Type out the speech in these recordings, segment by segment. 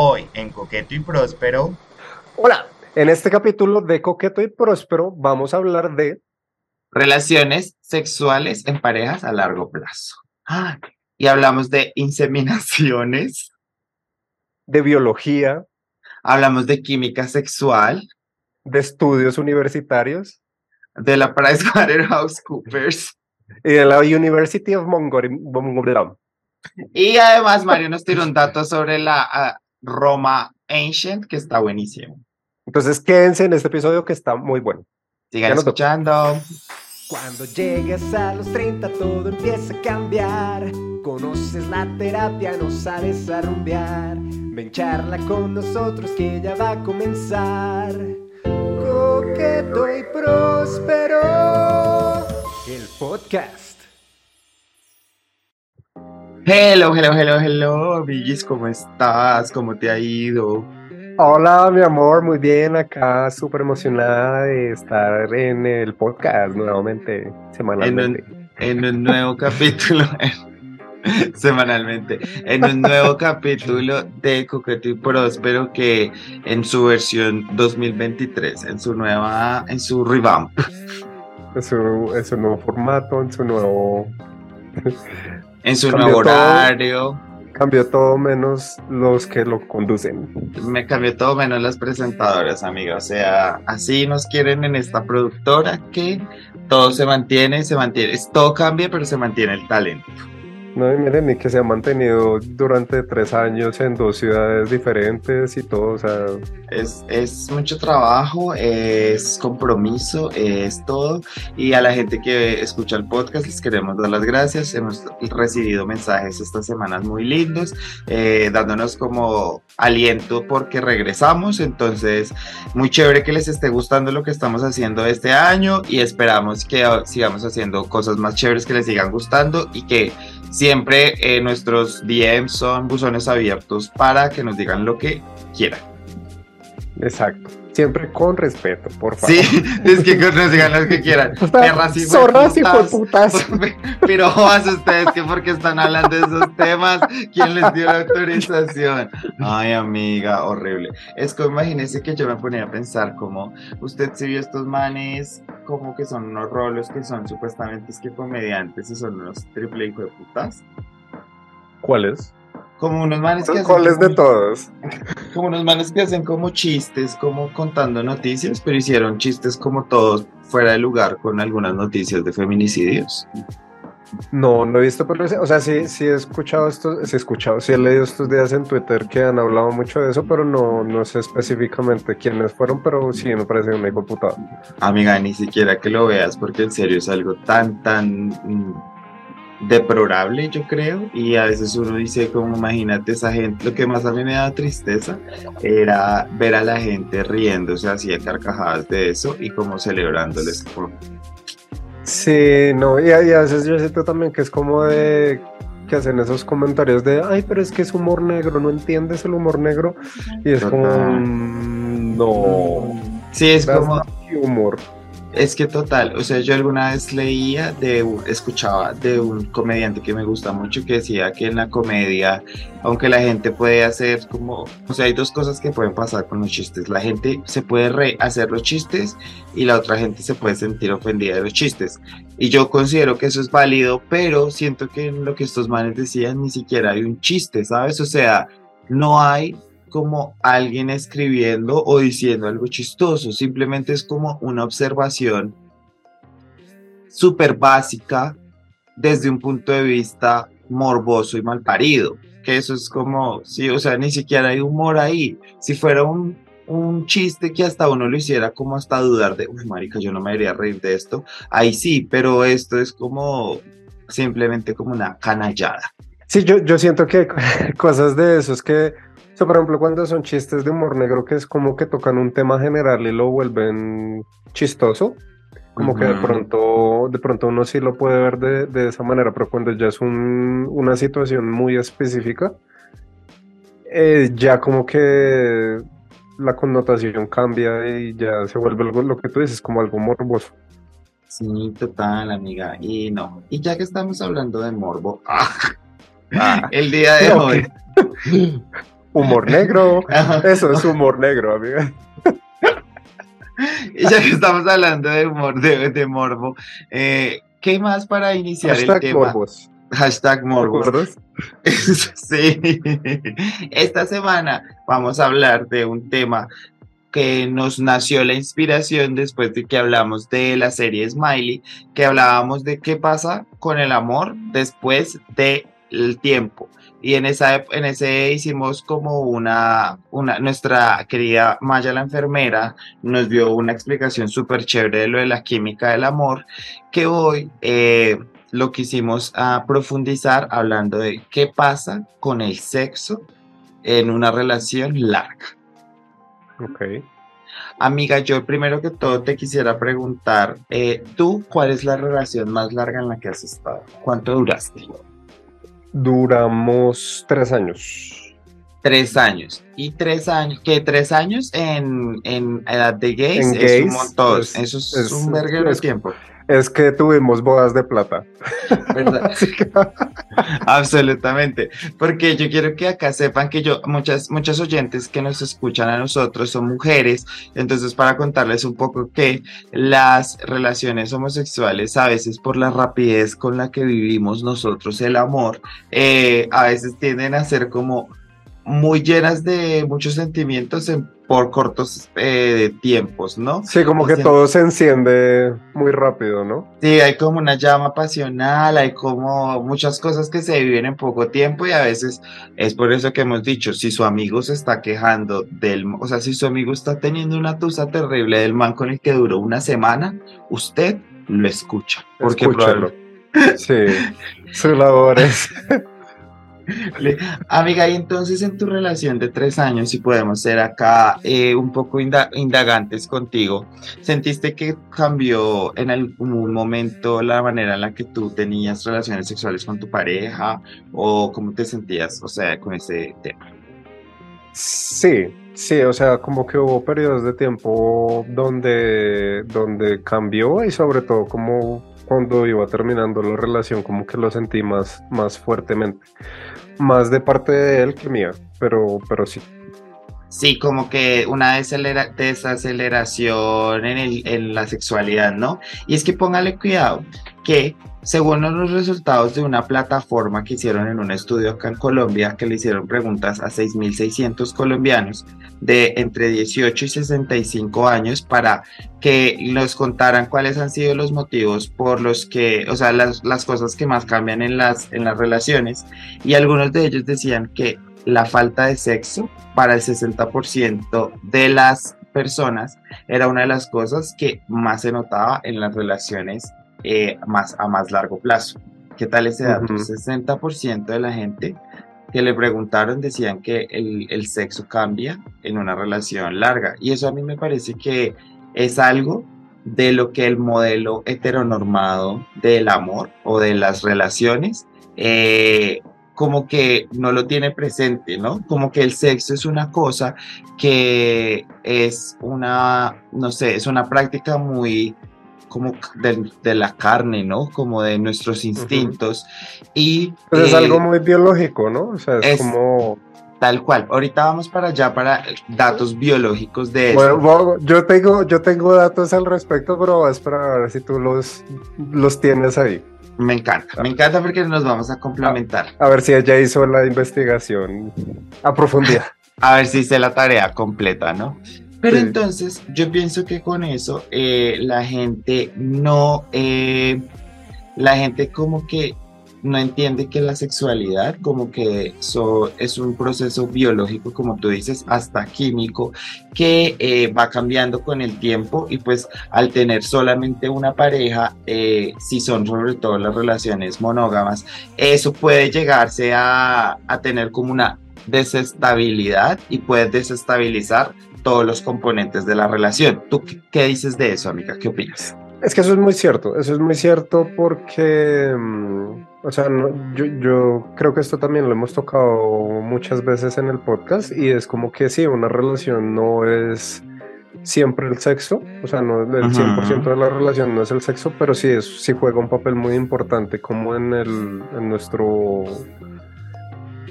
Hoy en Coqueto y Próspero. Hola, en este capítulo de Coqueto y Próspero vamos a hablar de relaciones sexuales en parejas a largo plazo. Ah, y hablamos de inseminaciones. De biología. Hablamos de química sexual. De estudios universitarios. De la PricewaterhouseCoopers. Y de la University of Montgomery. Y además Mario nos tiró un dato sobre la Roma Ancient que está buenísimo. Entonces quédense en este episodio que está muy bueno. Sigan escuchando. Cuando llegues a los 30 todo empieza a cambiar. Conoces la terapia, no sales a rumbear. Ven charla con nosotros que ya va a comenzar. Coqueto y próspero. El podcast. Hello, hello, hello, hello, Bigis, ¿cómo estás? ¿Cómo te ha ido? Hola, mi amor, muy bien, acá súper emocionada de estar en el podcast nuevamente, semanalmente. En un, nuevo capítulo, semanalmente, en un nuevo capítulo de Coqueto y Próspero que en su versión 2023, en su nueva, en su revamp. En su, en su nuevo formato, en su nuevo en su nuevo horario. cambió todo menos los que lo conducen. Me cambió todo menos las presentadoras, amiga. O sea, así nos quieren en esta productora que todo se mantiene, se mantiene. Todo cambia, pero se mantiene el talento. No, y miren, ni que se ha mantenido durante tres años en dos ciudades diferentes y todo, o sea... Es, es mucho trabajo, es compromiso, es todo. Y a la gente que escucha el podcast les queremos dar las gracias. Hemos recibido mensajes estas semanas muy lindos, eh, dándonos como aliento porque regresamos. Entonces, muy chévere que les esté gustando lo que estamos haciendo este año y esperamos que sigamos haciendo cosas más chéveres que les sigan gustando y que Siempre eh, nuestros DMs son buzones abiertos para que nos digan lo que quieran. Exacto. Siempre con respeto, por favor. Sí, es que nos digan lo que quieran. Perras y Zorras y putas. Pero ustedes que porque están hablando de esos temas, ¿quién les dio la autorización? Ay, amiga, horrible. Es que imagínese que yo me ponía a pensar como usted se vio estos manes como que son unos rolos que son supuestamente es que comediantes y son unos triple hijo de putas. ¿Cuáles? Como unos manes que hacen. de todos? Como unos manes que hacen como chistes, como contando noticias, pero hicieron chistes como todos fuera de lugar con algunas noticias de feminicidios. No, no he visto, pero o sea, sí, sí he escuchado esto, sí he escuchado, sí he leído estos días en Twitter que han hablado mucho de eso, pero no, no sé específicamente quiénes fueron, pero sí me parece una hijo putada. Amiga, ni siquiera que lo veas, porque en serio es algo tan, tan mm, deplorable, yo creo, y a veces uno dice, como imagínate esa gente, lo que más a mí me da tristeza era ver a la gente riéndose así a carcajadas de eso y como celebrándoles. Sí, no, y a, veces yo siento también que es como de que hacen esos comentarios de, ay, pero es que es humor negro, no entiendes el humor negro, y es como, mm, no. Sí, es como... Humor. Es que total, o sea, yo alguna vez leía de, escuchaba de un comediante que me gusta mucho que decía que en la comedia, aunque la gente puede hacer como, o sea, hay dos cosas que pueden pasar con los chistes. La gente se puede re hacer los chistes y la otra gente se puede sentir ofendida de los chistes. Y yo considero que eso es válido, pero siento que en lo que estos manes decían ni siquiera hay un chiste, ¿sabes? O sea, no hay como alguien escribiendo o diciendo algo chistoso, simplemente es como una observación súper básica desde un punto de vista morboso y mal parido, que eso es como, sí, o sea, ni siquiera hay humor ahí. Si fuera un, un chiste que hasta uno lo hiciera como hasta dudar de, uy, marica, yo no me debería reír de esto, ahí sí, pero esto es como simplemente como una canallada. Sí, yo, yo siento que hay cosas de esos que por ejemplo, cuando son chistes de humor negro que es como que tocan un tema general y lo vuelven chistoso, como que de pronto, de pronto uno sí lo puede ver de, de esa manera, pero cuando ya es un, una situación muy específica, eh, ya como que la connotación cambia y ya se vuelve algo, lo que tú dices, como algo morboso. Sí, total, amiga. Y no, y ya que estamos hablando de morbo, ah, el día de hoy humor negro. Eso es humor negro, amiga. Y ya que estamos hablando de humor, de, morbo, eh, ¿qué más para iniciar el tema? Morbos. Hashtag morbos. sí. Esta semana vamos a hablar de un tema que nos nació la inspiración después de que hablamos de la serie Smiley, que hablábamos de qué pasa con el amor después del tiempo. Y en, esa, en ese hicimos como una, una, nuestra querida Maya la enfermera nos dio una explicación súper chévere de lo de la química del amor, que hoy eh, lo quisimos a profundizar hablando de qué pasa con el sexo en una relación larga. Ok. Amiga, yo primero que todo te quisiera preguntar, eh, ¿tú cuál es la relación más larga en la que has estado? ¿Cuánto duraste? Duramos tres años. Tres años. Y tres años, que tres años en, edad de gays, es un montón. Eso es, un verguero de tiempo. Es que tuvimos bodas de plata. Absolutamente. Porque yo quiero que acá sepan que yo, muchas, muchas oyentes que nos escuchan a nosotros son mujeres. Entonces, para contarles un poco que las relaciones homosexuales, a veces por la rapidez con la que vivimos nosotros el amor, eh, a veces tienden a ser como muy llenas de muchos sentimientos en, por cortos eh, tiempos, ¿no? Sí, como que todo se enciende muy rápido, ¿no? Sí, hay como una llama pasional, hay como muchas cosas que se viven en poco tiempo y a veces es por eso que hemos dicho, si su amigo se está quejando del, o sea, si su amigo está teniendo una tusa terrible del man con el que duró una semana, usted lo escucha. Porque. Sí, su labor es Amiga, y entonces en tu relación de tres años, si podemos ser acá eh, un poco indagantes contigo, ¿sentiste que cambió en algún momento la manera en la que tú tenías relaciones sexuales con tu pareja o cómo te sentías, o sea, con ese tema? Sí, sí, o sea, como que hubo periodos de tiempo donde, donde cambió y sobre todo como cuando iba terminando la relación como que lo sentí más, más fuertemente. Más de parte de él que mía, pero, pero sí. Sí, como que una desaceleración en, el, en la sexualidad, ¿no? Y es que póngale cuidado que según los resultados de una plataforma que hicieron en un estudio acá en Colombia, que le hicieron preguntas a 6.600 colombianos de entre 18 y 65 años para que nos contaran cuáles han sido los motivos por los que, o sea, las, las cosas que más cambian en las, en las relaciones. Y algunos de ellos decían que la falta de sexo para el 60% de las personas era una de las cosas que más se notaba en las relaciones eh, más, a más largo plazo. ¿Qué tal ese dato? 60% de la gente que le preguntaron decían que el, el, sexo cambia en una relación larga. Y eso a mí me parece que es algo de lo que el modelo heteronormado del amor o de las relaciones eh, como que no lo tiene presente, ¿no? Como que el sexo es una cosa que es una, no sé, es una práctica muy como de, la carne, ¿no? Como de nuestros instintos. Y... Pues es algo eh, muy biológico, ¿no? O sea, es, como... Tal cual. Ahorita vamos para allá para datos biológicos de eso. Bueno, yo tengo, yo tengo datos al respecto, pero vas a ver si tú los, los tienes ahí. Me encanta, me encanta porque nos vamos a complementar. A, ver si ella hizo la investigación a profundidad. a ver si hice la tarea completa, ¿no? Pero entonces yo pienso que con eso eh, la gente no, eh, la gente como que no entiende que la sexualidad como que eso es un proceso biológico, como tú dices, hasta químico, que eh, va cambiando con el tiempo y pues al tener solamente una pareja, si son sobre todo las relaciones monógamas, eso puede llegarse a, a tener como una desestabilidad y puede desestabilizar todos los componentes de la relación. ¿Tú qué, dices de eso, amiga? ¿Qué opinas? Es que eso es muy cierto, eso es muy cierto porque, mm, o sea, yo, yo, creo que esto también lo hemos tocado muchas veces en el podcast y es como que sí, una relación no es siempre el sexo, o sea, no el 100% de la relación no es el sexo, pero sí, es, sí juega un papel muy importante como en, el, en nuestro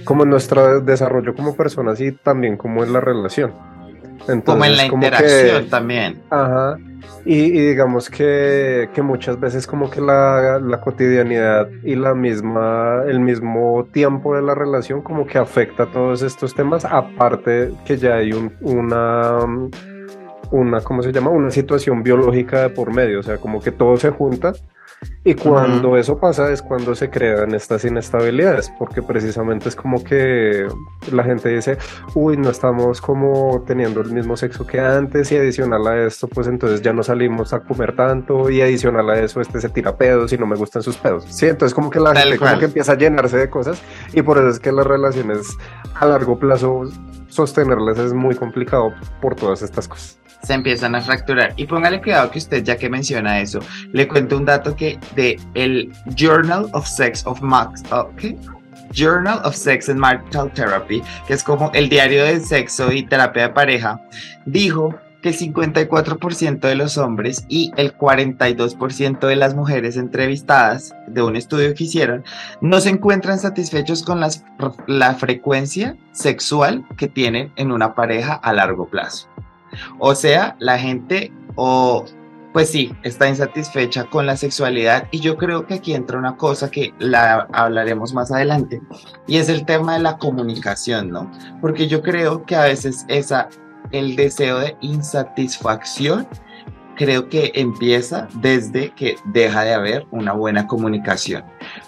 como en nuestro desarrollo como personas y también como en la relación. como en la interacción también. Ajá. Y, digamos que, que, muchas veces como que la, la, cotidianidad y la misma, el mismo tiempo de la relación como que afecta a todos estos temas, aparte que ya hay un, una, una, ¿cómo se llama? Una situación biológica de por medio, o sea, como que todo se junta y cuando eso pasa es cuando se crean estas inestabilidades, porque precisamente es como que la gente dice, uy, no estamos como teniendo el mismo sexo que antes y adicional a esto, pues entonces ya no salimos a comer tanto y adicional a eso, este se tira pedos y no me gustan sus pedos. Sí, entonces como que la gente como que empieza a llenarse de cosas y por eso es que las relaciones a largo plazo sostenerlas es muy complicado por todas estas cosas se empiezan a fracturar. Y póngale cuidado que usted, ya que menciona eso, le cuento un dato que de el Journal of Sex of Max, okay? Journal of Sex and Marital Therapy, que es como el diario del sexo y terapia de pareja, dijo que el 54% de los hombres y el 42% de las mujeres entrevistadas de un estudio que hicieron no se encuentran satisfechos con las, la frecuencia sexual que tienen en una pareja a largo plazo. O sea, la gente o pues sí, está insatisfecha con la sexualidad y yo creo que aquí entra una cosa que la hablaremos más adelante y es el tema de la comunicación, ¿no? Porque yo creo que a veces esa el deseo de insatisfacción creo que empieza desde que deja de haber una buena comunicación.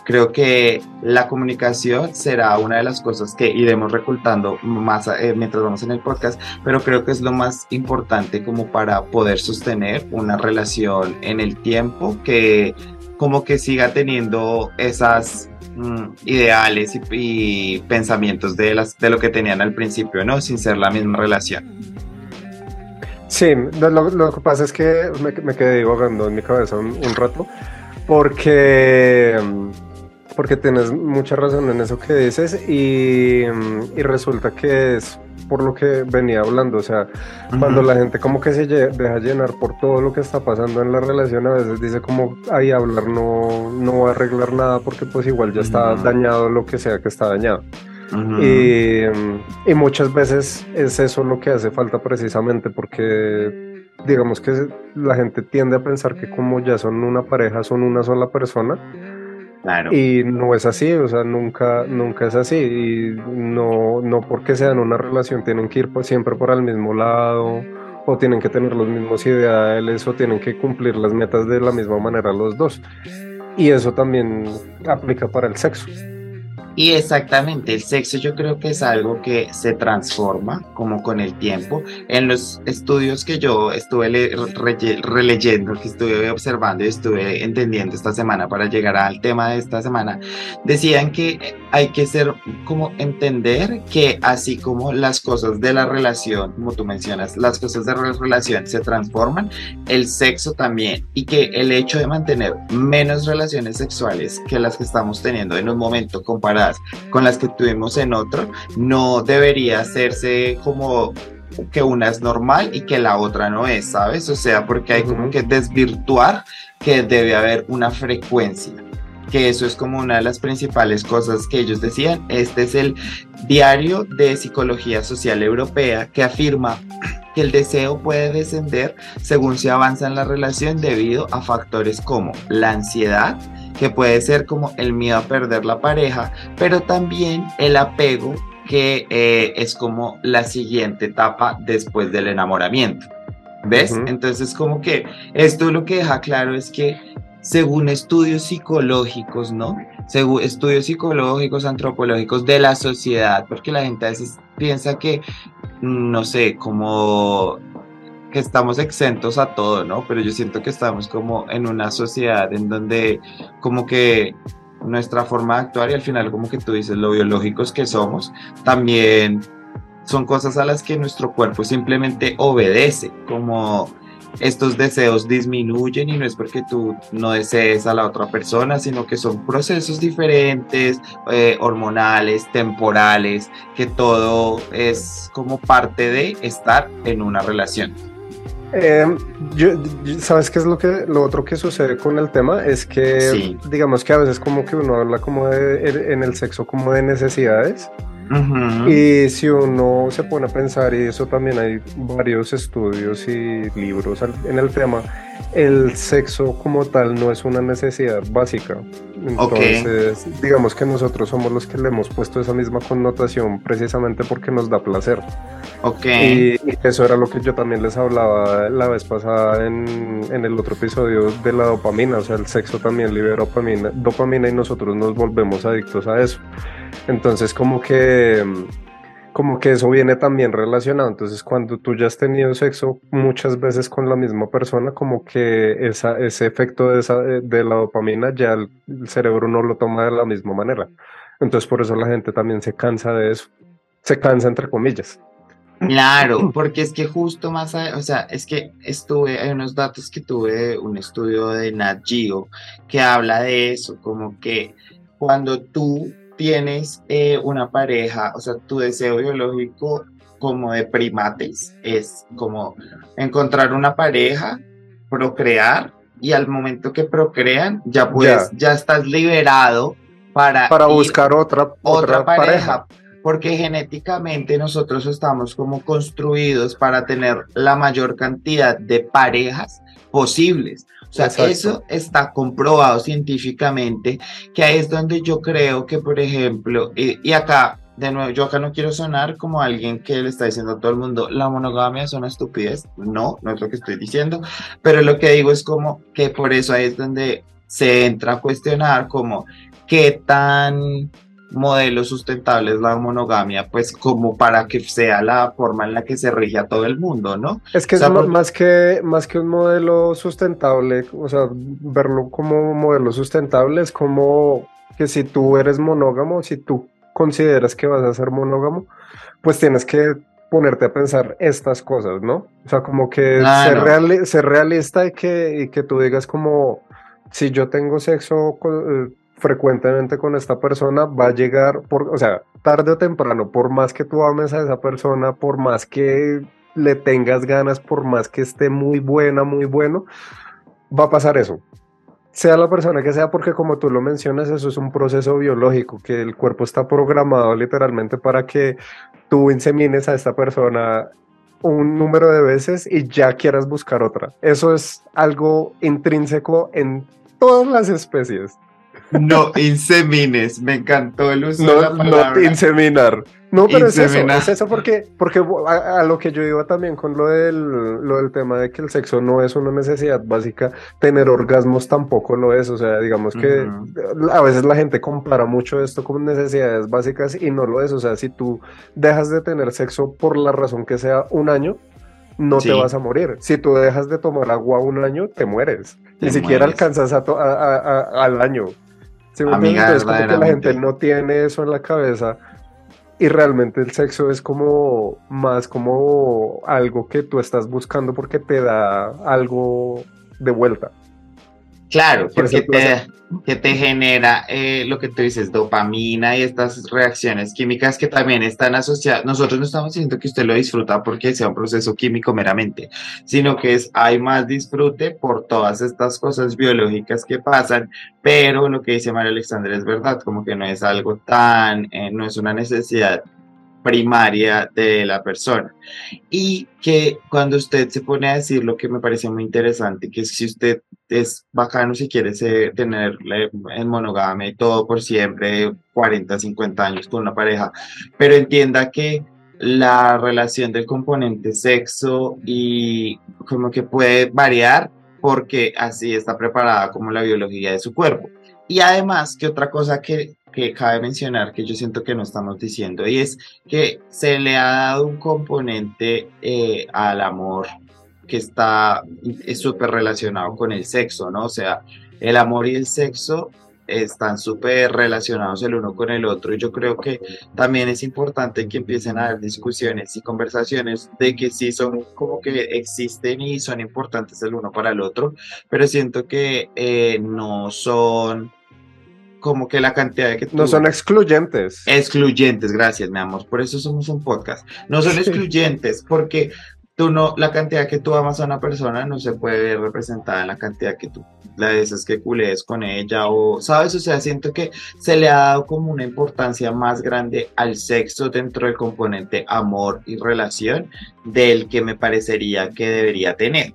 Creo que la comunicación será una de las cosas que iremos recultando más eh, mientras vamos en el podcast, pero creo que es lo más importante como para poder sostener una relación en el tiempo que como que siga teniendo esas mm, ideales y, pensamientos de, las, de lo que tenían al principio, ¿no? Sin ser la misma relación. Sí, lo, que pasa es que me, me, quedé divagando en mi cabeza un, rato, porque, porque tienes mucha razón en eso que dices y, y, resulta que es por lo que venía hablando, o sea, cuando la gente como que se deja llenar por todo lo que está pasando en la relación, a veces dice como, ahí hablar no, no va a arreglar nada porque pues igual ya está dañado lo que sea que está dañado y, muchas veces es eso lo que hace falta precisamente porque digamos que la gente tiende a pensar que como ya son una pareja, son una sola persona. Y no es así, o sea, nunca, nunca es así. Y no, no porque sean una relación tienen que ir siempre por el mismo lado, o tienen que tener los mismos ideales, o tienen que cumplir las metas de la misma manera los dos. Y eso también aplica para el sexo. Y exactamente, el sexo yo creo que es algo que se transforma como con el tiempo. En los estudios que yo estuve releyendo, que estuve observando y estuve entendiendo esta semana para llegar al tema de esta semana, decían que hay que ser como entender que así como las cosas de la relación, como tú mencionas, las cosas de la relación se transforman, el sexo también. Y que el hecho de mantener menos relaciones sexuales que las que estamos teniendo en un momento comparado con las que tuvimos en otro, no debería hacerse como que una es normal y que la otra no es, ¿sabes? O sea, porque hay como que desvirtuar que debe haber una frecuencia que eso es como una de las principales cosas que ellos decían. Este es el Diario de Psicología Social Europea que afirma que el deseo puede descender según se avanza en la relación debido a factores como la ansiedad, que puede ser como el miedo a perder la pareja, pero también el apego, que eh, es como la siguiente etapa después del enamoramiento. ¿Ves? Entonces como que esto lo que deja claro es que según estudios psicológicos, ¿no? Según estudios psicológicos, antropológicos de la sociedad, porque la gente a veces piensa que, no sé, como que estamos exentos a todo, ¿no? Pero yo siento que estamos como en una sociedad en donde como que nuestra forma de actuar y al final como que tú dices lo biológicos que somos, también son cosas a las que nuestro cuerpo simplemente obedece, como estos deseos disminuyen y no es porque tú no desees a la otra persona, sino que son procesos diferentes, eh, hormonales, temporales, que todo es como parte de estar en una relación. Eh, yo, ¿Sabes qué es lo que lo otro que sucede con el tema? Es que digamos que a veces como que uno habla como de, en el sexo como de necesidades Y si uno se pone a pensar, y eso también hay varios estudios y libros en el tema, el sexo como tal no es una necesidad básica. Entonces, digamos que nosotros somos los que le hemos puesto esa misma connotación precisamente porque nos da placer. Ok. Y, eso era lo que yo también les hablaba la vez pasada en, en, el otro episodio de la dopamina. O sea, el sexo también libera dopamina, dopamina y nosotros nos volvemos adictos a eso. Entonces, como que como que eso viene también relacionado. Entonces, cuando tú ya has tenido sexo muchas veces con la misma persona, como que esa, ese efecto de, esa, de la dopamina ya el, cerebro no lo toma de la misma manera. Entonces, por eso la gente también se cansa de eso. Se cansa, entre comillas. Claro, porque es que justo más, o sea, es que estuve, hay unos datos que tuve, un estudio de Nat Geo que habla de eso, como que cuando tú tienes eh, una pareja, o sea, tu deseo biológico como de primates es como encontrar una pareja, procrear y al momento que procrean ya puedes, ya, estás liberado para, para buscar otra, otra, pareja. Porque genéticamente nosotros estamos como construidos para tener la mayor cantidad de parejas posibles. O sea, eso está comprobado científicamente, que ahí es donde yo creo que, por ejemplo, y, acá, de nuevo, yo acá no quiero sonar como alguien que le está diciendo a todo el mundo, la monogamia es una estupidez. No, no es lo que estoy diciendo, pero lo que digo es como que por eso ahí es donde se entra a cuestionar como qué tan modelo sustentable es la monogamia, pues como para que sea la forma en la que se rige a todo el mundo, ¿no? Es que es más, que, más que un modelo sustentable, o sea, verlo como modelo sustentable es como que si tú eres monógamo, si tú consideras que vas a ser monógamo, pues tienes que ponerte a pensar estas cosas, ¿no? O sea, como que ser, ser, realista y que, y que tú digas como, si yo tengo sexo con, frecuentemente con esta persona va a llegar, por, o sea, tarde o temprano, por más que tú ames a esa persona, por más que le tengas ganas, por más que esté muy buena, muy bueno, va a pasar eso. Sea la persona que sea, porque como tú lo mencionas, eso es un proceso biológico, que el cuerpo está programado literalmente para que tú insemines a esta persona un número de veces y ya quieras buscar otra. Eso es algo intrínseco en todas las especies. No insemines, me encantó el uso de la palabra. No inseminar. No, pero es eso, es eso porque, porque a, lo que yo iba también con lo del, lo del tema de que el sexo no es una necesidad básica, tener orgasmos tampoco lo es, o sea, digamos que a veces la gente compara mucho esto con necesidades básicas y no lo es, o sea, si tú dejas de tener sexo por la razón que sea un año, no te vas a morir. Si tú dejas de tomar agua un año, te mueres. Ni siquiera alcanzas al año. Entonces, como que la gente no tiene eso en la cabeza y realmente el sexo es como más como algo que tú estás buscando porque te da algo de vuelta. Claro, porque te, que te genera eh, lo que tú dices, dopamina y estas reacciones químicas que también están asociadas. Nosotros no estamos diciendo que usted lo disfruta porque sea un proceso químico meramente, sino que es, hay más disfrute por todas estas cosas biológicas que pasan, pero lo que dice María Alexandra es verdad, como que no es algo tan, eh, no es una necesidad primaria de la persona. Y que cuando usted se pone a decir lo que me parece muy interesante, que si usted es bacano si quiere tener en monogamia y todo por siempre, 40, 50 años con una pareja, pero entienda que la relación del componente sexo y como que puede variar porque así está preparada como la biología de su cuerpo. Y además, que otra cosa que que cabe mencionar que yo siento que no estamos diciendo y es que se le ha dado un componente eh, al amor que está es súper relacionado con el sexo, ¿no? O sea, el amor y el sexo están súper relacionados el uno con el otro y yo creo que también es importante que empiecen a haber discusiones y conversaciones de que sí son como que existen y son importantes el uno para el otro, pero siento que eh, no son como que la cantidad de que... No son excluyentes. Excluyentes, gracias, mi amor. Por eso somos un podcast. No son excluyentes, porque tú no, la cantidad que tú amas a una persona no se puede ver representada en la cantidad que tú la veces que culees con ella o, ¿sabes? O sea, siento que se le ha dado como una importancia más grande al sexo dentro del componente amor y relación del que me parecería que debería tener.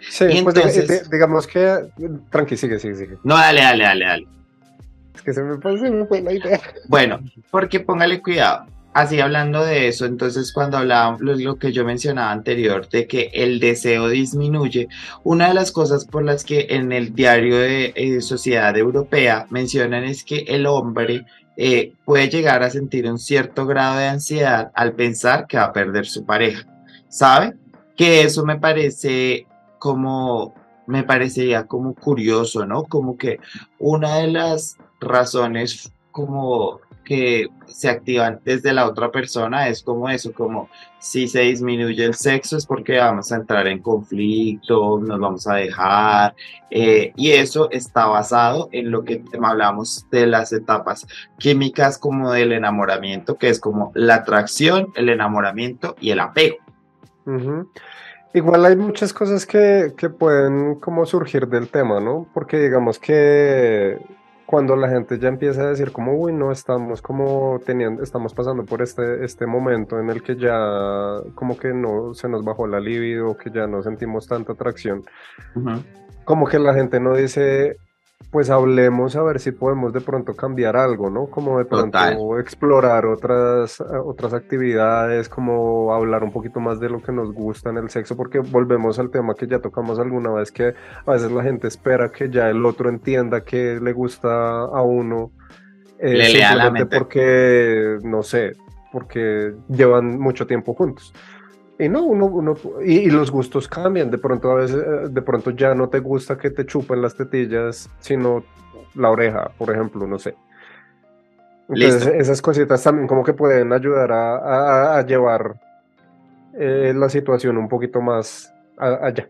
Sí, pues digamos que, tranqui, sigue, sigue, sigue. No, dale, dale, dale, dale. Es que se me, se me fue la idea. Bueno, porque póngale cuidado Así hablando de eso, entonces cuando hablábamos lo que yo mencionaba anterior, de que el deseo disminuye, una de las cosas por las que en el diario de eh, Sociedad Europea mencionan es que el hombre eh, puede llegar a sentir un cierto grado de ansiedad al pensar que va a perder su pareja. ¿Sabe? Que eso me parece como, me parecería como curioso, ¿no? Como que una de las razones como que se activan desde la otra persona es como eso, como si se disminuye el sexo es porque vamos a entrar en conflicto, nos vamos a dejar, eh, y eso está basado en lo que hablamos de las etapas químicas como del enamoramiento, que es como la atracción, el enamoramiento y el apego. Igual hay muchas cosas que, que pueden como surgir del tema, ¿no? Porque digamos que cuando la gente ya empieza a decir como, uy, no, estamos como teniendo, estamos pasando por este, este momento en el que ya como que no se nos bajó la libido, que ya no sentimos tanta atracción, como que la gente no dice, pues hablemos a ver si podemos de pronto cambiar algo, ¿no? Como de pronto explorar otras, otras actividades, como hablar un poquito más de lo que nos gusta en el sexo, porque volvemos al tema que ya tocamos alguna vez, que a veces la gente espera que ya el otro entienda que le gusta a uno. Eh, simplemente porque, no sé, porque llevan mucho tiempo juntos. Y no, uno, uno y, los gustos cambian. De pronto a veces, eh, de pronto ya no te gusta que te chupen las tetillas, sino la oreja, por ejemplo, no sé. Entonces esas cositas también como que pueden ayudar a, a, llevar eh, la situación un poquito más allá.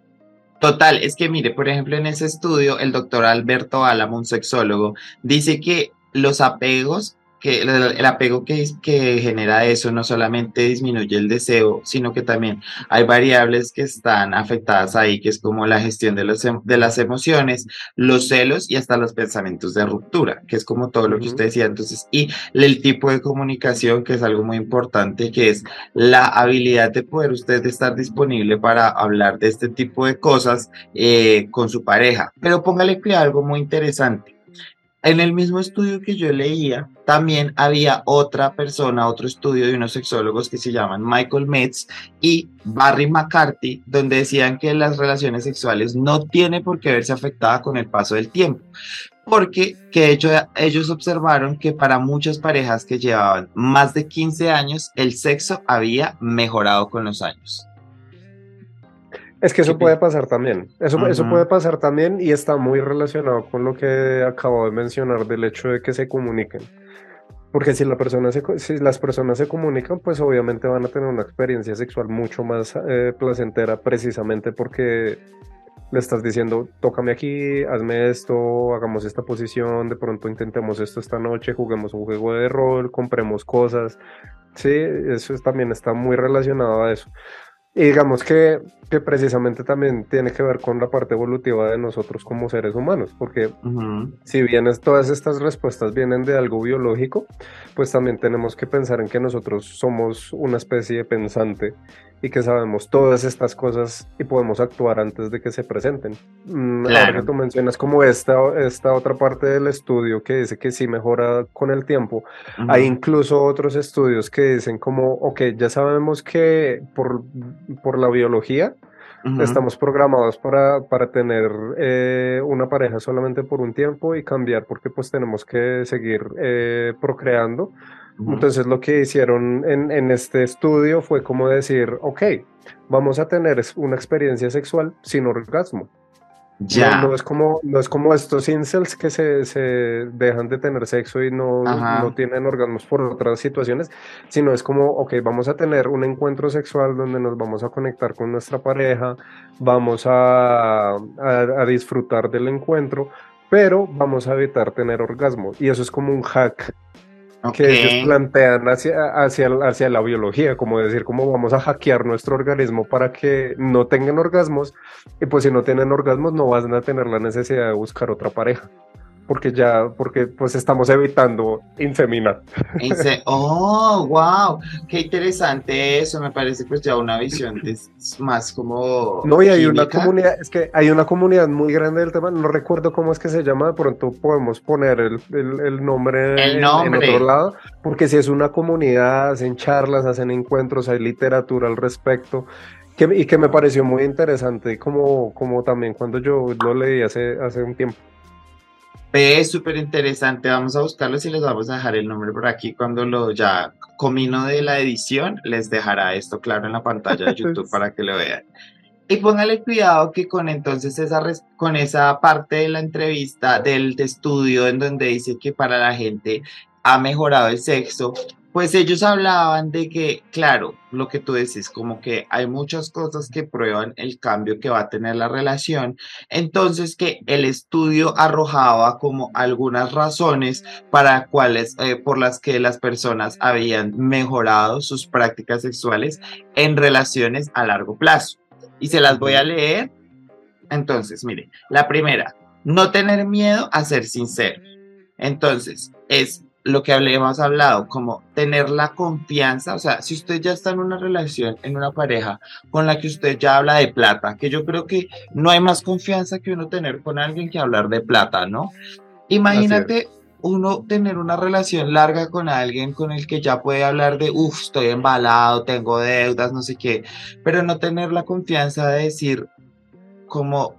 Total, es que mire, por ejemplo, en ese estudio, el doctor Alberto Álamo, un sexólogo, dice que los apegos que el, apego que, que, genera eso no solamente disminuye el deseo, sino que también hay variables que están afectadas ahí, que es como la gestión de, los, em, de las emociones, los celos y hasta los pensamientos de ruptura, que es como todo lo que usted decía. Entonces, y el tipo de comunicación, que es algo muy importante, que es la habilidad de poder usted estar disponible para hablar de este tipo de cosas eh, con su pareja. Pero póngale cuidado algo muy interesante en el mismo estudio que yo leía, también había otra persona, otro estudio de unos sexólogos que se llaman Michael Metz y Barry McCarthy, donde decían que las relaciones sexuales no tienen por qué verse afectadas con el paso del tiempo. Porque que de hecho ellos observaron que para muchas parejas que llevaban más de 15 años, el sexo había mejorado con los años. Es que eso puede pasar también. Eso, eso puede pasar también y está muy relacionado con lo que acabo de mencionar del hecho de que se comuniquen. Porque si, la persona si las personas se comunican, pues obviamente van a tener una experiencia sexual mucho más eh, placentera precisamente porque le estás diciendo, tócame aquí, hazme esto, hagamos esta posición, de pronto intentemos esto esta noche, juguemos un juego de rol, compremos cosas. Sí, eso también está muy relacionado a eso. Y digamos que, que, precisamente también tiene que ver con la parte evolutiva de nosotros como seres humanos, porque si bien todas estas respuestas vienen de algo biológico, pues también tenemos que pensar en que nosotros somos una especie pensante y que sabemos todas estas cosas y podemos actuar antes de que se presenten. Mm, ahora que tú mencionas como esta, esta otra parte del estudio que dice que sí mejora con el tiempo, hay incluso otros estudios que dicen como, ok, ya sabemos que por, por la biología, Estamos programados para, para tener eh, una pareja solamente por un tiempo y cambiar porque pues tenemos que seguir eh, procreando. Entonces lo que hicieron en, en, este estudio fue como decir, ok, vamos a tener una experiencia sexual sin orgasmo. Ya. No, es como, no es como estos incels que se, se dejan de tener sexo y no, no, tienen orgasmos por otras situaciones, sino es como, ok, vamos a tener un encuentro sexual donde nos vamos a conectar con nuestra pareja, vamos a, a, a disfrutar del encuentro, pero vamos a evitar tener orgasmo. Y eso es como un hack que ellos plantean hacia, hacia, hacia la biología, como decir, cómo vamos a hackear nuestro organismo para que no tengan orgasmos, y pues si no tienen orgasmos no van a tener la necesidad de buscar otra pareja porque ya, porque pues estamos evitando infeminar. oh, wow, qué interesante eso, me parece pues ya una visión más como... No, y hay una comunidad, es que hay una comunidad muy grande del tema, no recuerdo cómo es que se llama, de pronto podemos poner el, el, nombre, el nombre. En, otro lado, porque si es una comunidad, hacen charlas, hacen encuentros, hay literatura al respecto. Que, y que me pareció muy interesante, como, como también cuando yo lo leí hace, hace un tiempo. Es súper interesante, vamos a buscarlo y les vamos a dejar el nombre por aquí cuando lo ya comino de la edición, les dejará esto claro en la pantalla de YouTube para que lo vean. Y póngale cuidado que con entonces esa, con esa parte de la entrevista del estudio en donde dice que para la gente ha mejorado el sexo, pues ellos hablaban de que, claro, lo que tú decís, como que hay muchas cosas que prueban el cambio que va a tener la relación, entonces que el estudio arrojaba como algunas razones para cuales, eh, por las que las personas habían mejorado sus prácticas sexuales en relaciones a largo plazo. Y se las voy a leer. Entonces, mire, la primera, no tener miedo a ser sincero. Entonces, es lo que hemos hablado, como tener la confianza, o sea, si usted ya está en una relación, en una pareja con la que usted ya habla de plata, que yo creo que no hay más confianza que uno tener con alguien que hablar de plata, ¿no? Imagínate uno tener una relación larga con alguien con el que ya puede hablar de, uff, estoy embalado, tengo deudas, no sé qué, pero no tener la confianza de decir, como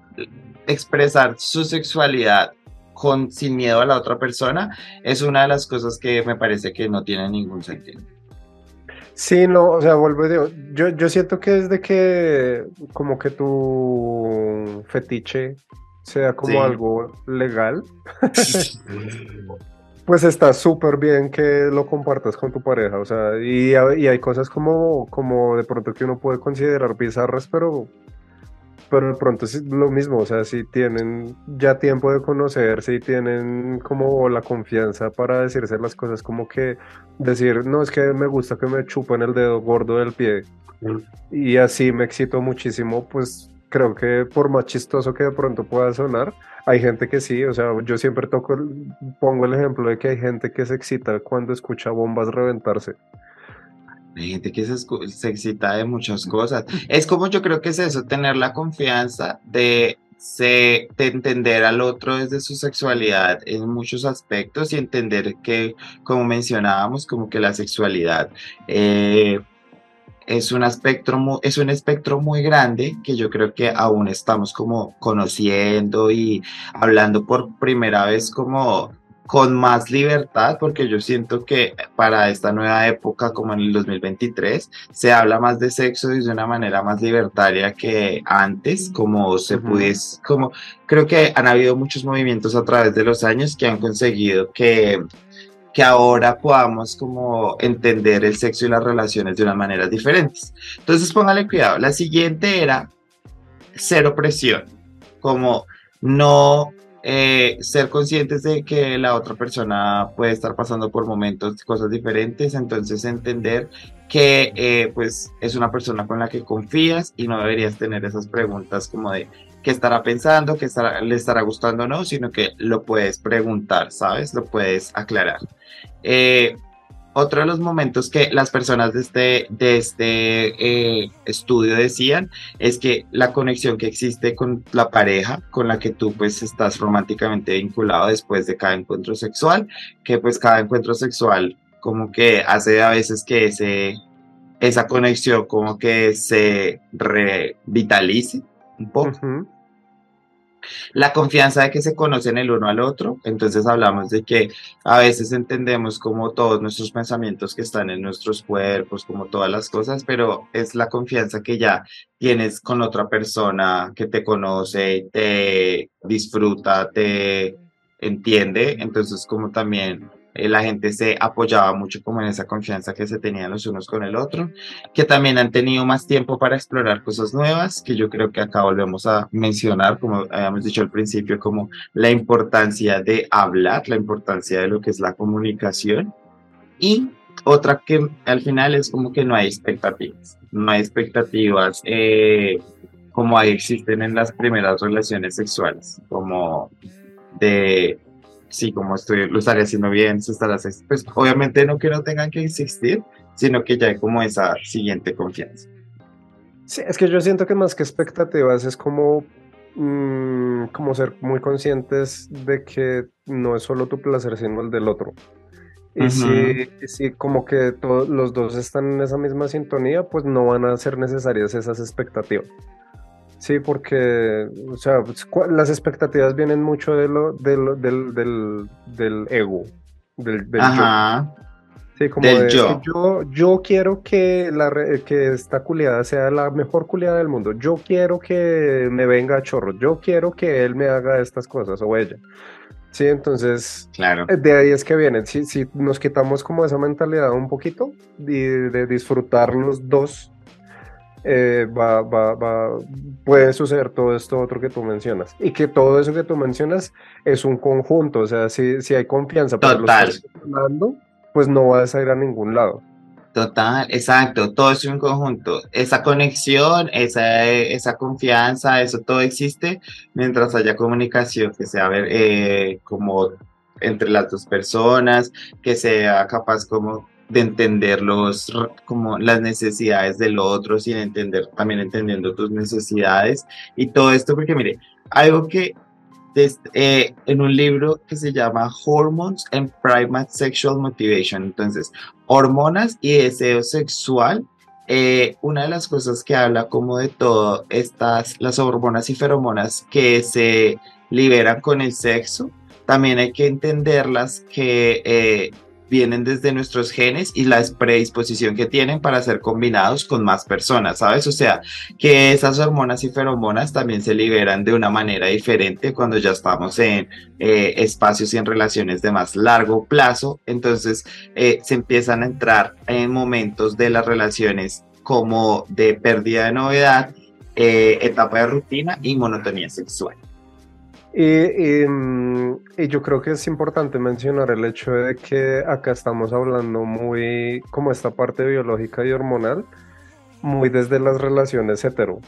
expresar su sexualidad con, sin miedo a la otra persona, es una de las cosas que me parece que no tiene ningún sentido. Sí, no, o sea, vuelvo a yo, yo siento que desde que como que tu fetiche sea como algo legal, pues está súper bien que lo compartas con tu pareja, o sea, y, y, hay cosas como, como de pronto que uno puede considerar bizarras, pero pero de pronto es lo mismo, o sea, si tienen ya tiempo de conocerse y tienen como la confianza para decirse las cosas, como que decir, no, es que me gusta que me chupen el dedo gordo del pie y así me excito muchísimo, pues creo que por más chistoso que de pronto pueda sonar, hay gente que sí, o sea, yo siempre toco, pongo el ejemplo de que hay gente que se excita cuando escucha bombas reventarse. Hay gente que se, excita de muchas cosas. Es como yo creo que es eso, tener la confianza de, de entender al otro desde su sexualidad en muchos aspectos y entender que, como mencionábamos, como que la sexualidad eh, es, un espectro, es un espectro muy grande que yo creo que aún estamos como conociendo y hablando por primera vez como con más libertad, porque yo siento que para esta nueva época, como en el 2023, se habla más de sexo de una manera más libertaria que antes, como se pudiese, como creo que han habido muchos movimientos a través de los años que han conseguido que que ahora podamos como entender el sexo y las relaciones de una manera diferentes. Entonces, póngale cuidado. La siguiente era cero presión, como no eh, ser conscientes de que la otra persona puede estar pasando por momentos, cosas diferentes, entonces entender que eh, pues es una persona con la que confías y no deberías tener esas preguntas como de qué estará pensando, qué estará, le estará gustando o no, sino que lo puedes preguntar, ¿sabes? Lo puedes aclarar. Eh, otro de los momentos que las personas de este, de este eh, estudio decían es que la conexión que existe con la pareja con la que tú pues estás románticamente vinculado después de cada encuentro sexual, que pues cada encuentro sexual como que hace a veces que ese, esa conexión como que se revitalice un poco la confianza de que se conocen el uno al otro. Entonces hablamos de que a veces entendemos como todos nuestros pensamientos que están en nuestros cuerpos, como todas las cosas, pero es la confianza que ya tienes con otra persona que te conoce, te disfruta, te entiende. Entonces como también eh, la gente se apoyaba mucho como en esa confianza que se tenían los unos con el otro, que también han tenido más tiempo para explorar cosas nuevas, que yo creo que acá volvemos a mencionar, como habíamos dicho al principio, como la importancia de hablar, la importancia de lo que es la comunicación. Y otra que al final es como que no hay expectativas, no hay expectativas eh, como ahí existen en las primeras relaciones sexuales, como de, sí, como estoy, lo estaré haciendo bien, se estará pues obviamente no que no tengan que existir, sino que ya hay como esa siguiente confianza. Sí, es que yo siento que más que expectativas es como, mm, como ser muy conscientes de que no es solo tu placer, sino el del otro. Y si, como que todos los dos están en esa misma sintonía, pues no van a ser necesarias esas expectativas. Sí, porque, o sea, pues, las expectativas vienen mucho de lo, del, del, ego, del, Ajá. yo. Sí, como de, yo. yo. yo. quiero que, la, que esta culiada sea la mejor culiada del mundo. Yo quiero que me venga a chorro. Yo quiero que él me haga estas cosas o ella. Sí, entonces, claro. De ahí es que vienen. Si, si nos quitamos como esa mentalidad un poquito y de disfrutar los dos, eh, va, va, va, puede suceder todo esto otro que tú mencionas. Y que todo eso que tú mencionas es un conjunto. O sea, si, si hay confianza para Total. los pues no vas a ir a ningún lado. Total, exacto, todo es un conjunto. Esa conexión, esa, esa confianza, eso todo existe mientras haya comunicación, que sea ver, eh, como entre las dos personas, que sea capaz como de entender los, como las necesidades del otro, sin entender, también entendiendo tus necesidades y todo esto, porque mire, algo que eh, en un libro que se llama Hormones and Primate Sexual Motivation. Entonces, hormonas y deseo sexual. Eh, una de las cosas que habla como de todo estas, las hormonas y feromonas que se liberan con el sexo, también hay que entenderlas que eh, vienen desde nuestros genes y la predisposición que tienen para ser combinados con más personas, ¿sabes? O sea, que esas hormonas y feromonas también se liberan de una manera diferente cuando ya estamos en eh, espacios y en relaciones de más largo plazo. Entonces, eh, se empiezan a entrar en momentos de las relaciones como de pérdida de novedad, eh, etapa de rutina y monotonía sexual. Mm, y, yo creo que es importante mencionar el hecho de que acá estamos hablando muy como esta parte biológica y hormonal, muy desde las relaciones hetero.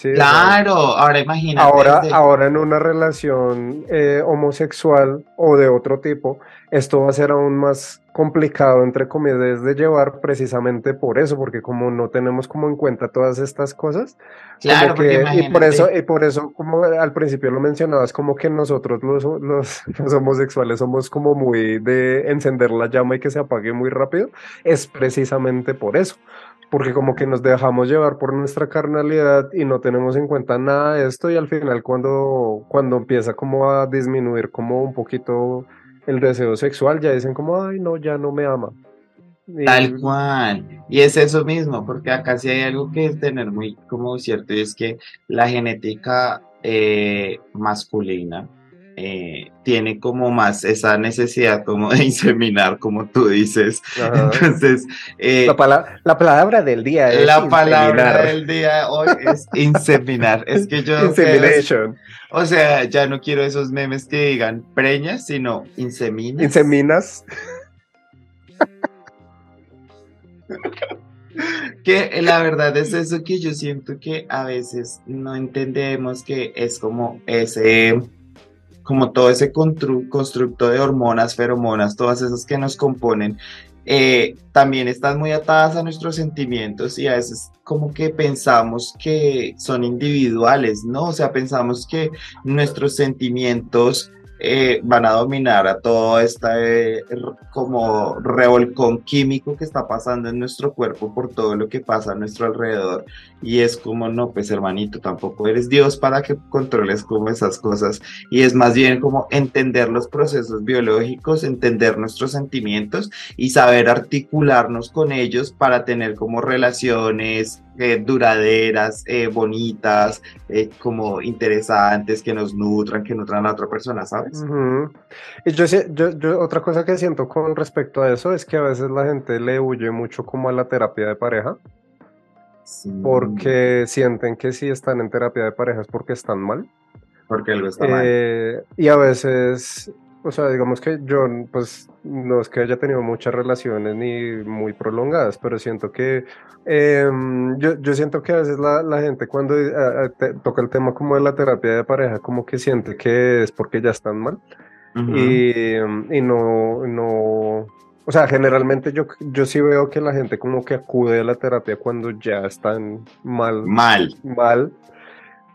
claro, ahora imagínate. Ahora, ahora en una relación eh, homosexual o de otro tipo, esto va a ser aún más complicado, entre comillas, de llevar precisamente por eso, porque como no tenemos como en cuenta todas estas cosas, claro, y por eso, y por eso, como al principio lo mencionabas, como que nosotros los, los, los, homosexuales somos como muy de encender la llama y que se apague muy rápido, es precisamente por eso, porque como que nos dejamos llevar por nuestra carnalidad y no tenemos en cuenta nada de esto y al final cuando, cuando empieza como a disminuir como un poquito el deseo sexual, ya dicen como, ay, no, ya no me ama. Tal cual. Y es eso mismo, porque acá sí hay algo que es tener muy como cierto, y es que la genética eh, masculina eh, tiene como más esa necesidad como de inseminar, como tú dices. Entonces, eh, la, la, palabra del día es La palabra del día hoy es inseminar. es que yo... Insemination. o sea, ya no quiero esos memes que digan preñas, sino inseminas. Inseminas. que la verdad es eso que yo siento que a veces no entendemos que es como ese como todo ese constructo de hormonas, feromonas, todas esas que nos componen, eh, también están muy atadas a nuestros sentimientos y a veces como que pensamos que son individuales, ¿no? O sea, pensamos que nuestros sentimientos eh, van a dominar a todo este como revolcón químico que está pasando en nuestro cuerpo por todo lo que pasa a nuestro alrededor. Y es como, no, pues hermanito, tampoco eres Dios para que controles como esas cosas. Y es más bien como entender los procesos biológicos, entender nuestros sentimientos y saber articularnos con ellos para tener como relaciones eh, duraderas, eh, bonitas, eh, como interesantes, que nos nutran, que nutran a la otra persona, ¿sabes? Y yo, yo, otra cosa que siento con respecto a eso es que a veces la gente le huye mucho como a la terapia de pareja. Porque sienten que si están en terapia de pareja es porque están mal. Porque algo está mal. Y a veces o sea, digamos que yo, pues, no es que haya tenido muchas relaciones ni muy prolongadas, pero siento que, em, yo, yo, siento que a veces la, la gente cuando eh, eh, toca el tema como de la terapia de pareja, como que siente que es porque ya están mal. y, y, no, no, o sea, generalmente yo, yo sí veo que la gente como que acude a la terapia cuando ya están mal. Mal. Mal.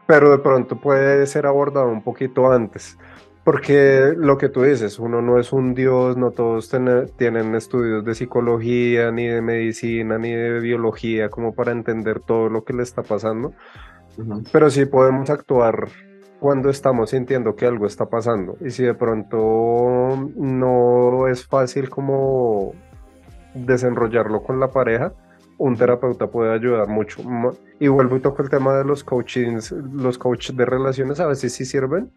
Pero de pronto puede ser abordado un poquito antes. Porque lo que tú dices, uno no es un dios, no todos tienen estudios de psicología, ni de medicina, ni de biología, como para entender todo lo que le está pasando. Pero sí podemos actuar cuando estamos sintiendo que algo está pasando. Y si de pronto no es fácil como desenrollarlo con la pareja, un terapeuta puede ayudar mucho. Y vuelvo y toco el tema de los coachings, los coaches de relaciones a veces sí sirven,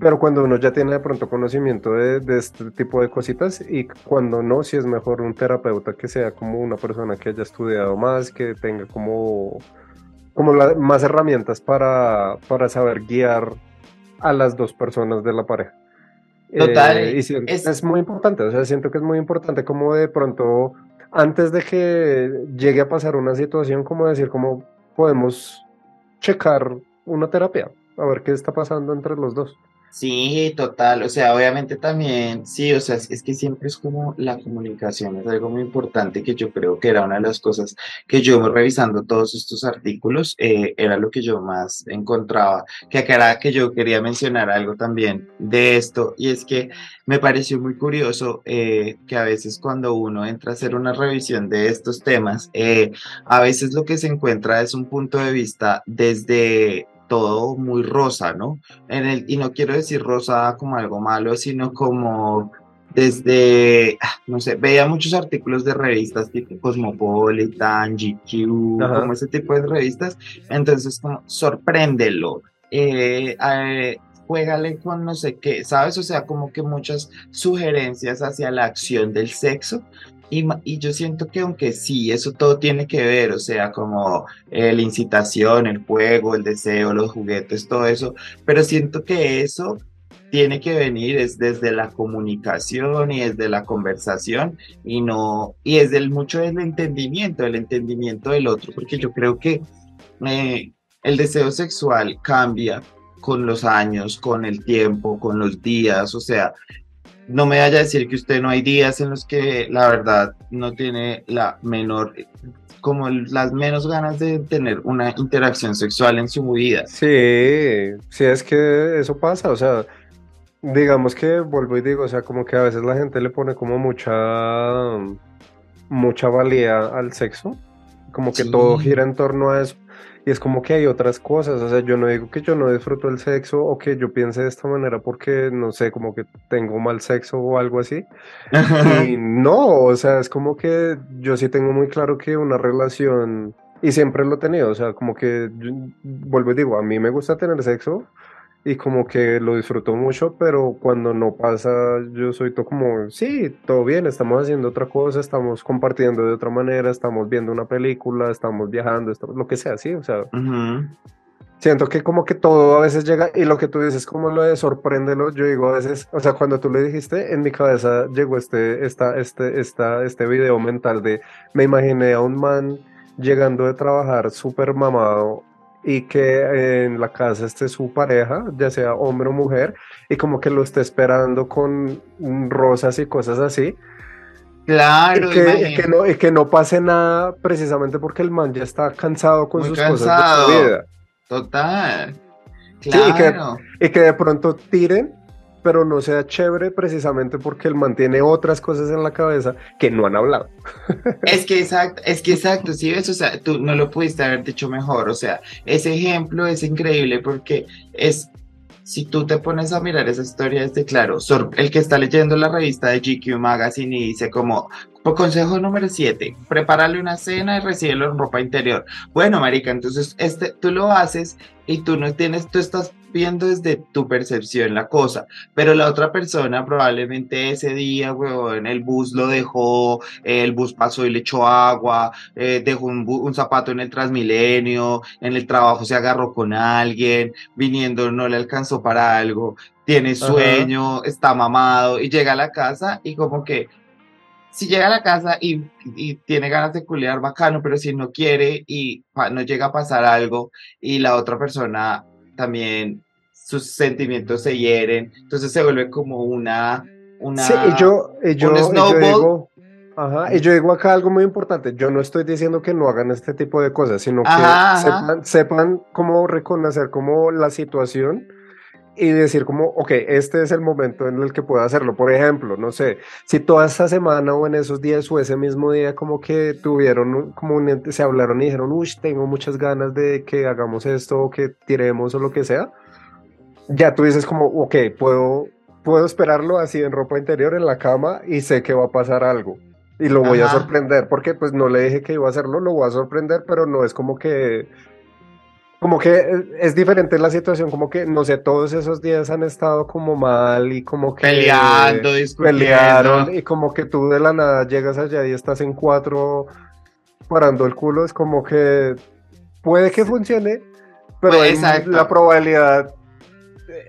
pero cuando uno ya tiene de pronto conocimiento de, de, este tipo de cositas y cuando no, si es mejor un terapeuta que sea como una persona que haya estudiado más, que tenga como, como más herramientas para, para saber guiar a las dos personas de la pareja. Total. Eh, y es... es... muy importante, o sea, siento que es muy importante como de pronto, antes de que llegue a pasar una situación, como decir, como podemos checar una terapia a ver qué está pasando entre los dos. Sí, total, o sea, obviamente también, sí, o sea, es que siempre es como la comunicación, es algo muy importante que yo creo que era una de las cosas que yo revisando todos estos artículos, eh, era lo que yo más encontraba, que acá era que yo quería mencionar algo también de esto, y es que me pareció muy curioso eh, que a veces cuando uno entra a hacer una revisión de estos temas, eh, a veces lo que se encuentra es un punto de vista desde todo muy rosa, ¿no? En el, y no quiero decir rosa como algo malo, sino como desde, ah, no sé, veía muchos artículos de revistas tipo Cosmopolitan, GQ, como ese tipo de revistas, entonces como sorpréndelo, eh, eh, juégale con no sé qué, ¿sabes? O sea, como que muchas sugerencias hacia la acción del sexo, y, yo siento que aunque sí, eso todo tiene que ver, o sea, como eh, la incitación, el juego, el deseo, los juguetes, todo eso, pero siento que eso tiene que venir es desde la comunicación y desde la conversación y no, y desde el mucho del entendimiento, el entendimiento del otro, porque yo creo que eh, el deseo sexual cambia con los años, con el tiempo, con los días, o sea, no me vaya a decir que usted no hay días en los que la verdad no tiene la menor, como las menos ganas de tener una interacción sexual en su vida. Sí, sí, es que eso pasa, o sea, digamos que vuelvo y digo, o sea, como que a veces la gente le pone como mucha, mucha valía al sexo, como que todo gira en torno a eso. Y es como que hay otras cosas, o sea, yo no digo que yo no disfruto el sexo o que yo piense de esta manera porque, no sé, como que tengo mal sexo o algo así. y no, o sea, es como que yo sí tengo muy claro que una relación, y siempre lo he tenido, o sea, como que, vuelvo y digo, a mí me gusta tener sexo, y como que lo disfruto mucho, pero cuando no pasa, yo soy todo como, sí, todo bien, estamos haciendo otra cosa, estamos compartiendo de otra manera, estamos viendo una película, estamos viajando, lo que sea, sí, o sea. Siento que como que todo a veces llega y lo que tú dices como lo de sorpréndelo, yo digo a veces, o sea, cuando tú le dijiste, en mi cabeza llegó este, esta, este, esta, este video mental de, me imaginé a un man llegando de trabajar súper mamado y que en la casa esté su pareja, ya sea hombre o mujer, y como que lo esté esperando con rosas y cosas así. Claro, y que, que, no, y que no pase nada precisamente porque el man ya está cansado con sus cosas de su vida. Total. Claro. y, que, de pronto tiren pero no sea chévere precisamente porque él mantiene otras cosas en la cabeza que no han hablado. Es que exacto, es que exacto, si ves, o sea, tú no lo pudiste haber dicho mejor, o sea, ese ejemplo es increíble porque es, si tú te pones a mirar esa historia, es de claro, el que está leyendo la revista de GQ Magazine y dice como, consejo número 7, prepárale una cena y recíbelo en ropa interior. Bueno, marica, entonces este, tú lo haces y tú no tienes, tú estás viendo desde tu percepción la cosa, pero la otra persona probablemente ese día, en el bus lo dejó, el bus pasó y le echó agua, eh, dejó un, un, zapato en el Transmilenio, en el trabajo se agarró con alguien, viniendo no le alcanzó para algo, tiene sueño, está mamado y llega a la casa y como que si llega a la casa y, tiene ganas de culiar, bacano, pero si no quiere y no llega a pasar algo y la otra persona también sus sentimientos se hieren, entonces se vuelve como una... una sí, y yo, y yo, digo, ajá, y yo digo acá algo muy importante, yo no estoy diciendo que no hagan este tipo de cosas, sino que sepan, sepan cómo reconocer como la situación y decir como, ok, este es el momento en el que puedo hacerlo. Por ejemplo, no sé, si toda esta semana o en esos días o ese mismo día como que tuvieron, como un, se hablaron y dijeron, uy, tengo muchas ganas de que hagamos esto o que tiremos o lo que sea, ya tú dices como, ok, puedo, puedo esperarlo así en ropa interior en la cama y sé que va a pasar algo. Y lo voy a sorprender, porque pues no le dije que iba a hacerlo, lo voy a sorprender, pero no es como que como que es diferente la situación, como que, no sé, todos esos días han estado como mal y como que... Peleando, discutiendo. Pelearon y como que tú de la nada llegas allá y estás en cuatro parando el culo, es como que puede que funcione, pero pues, la probabilidad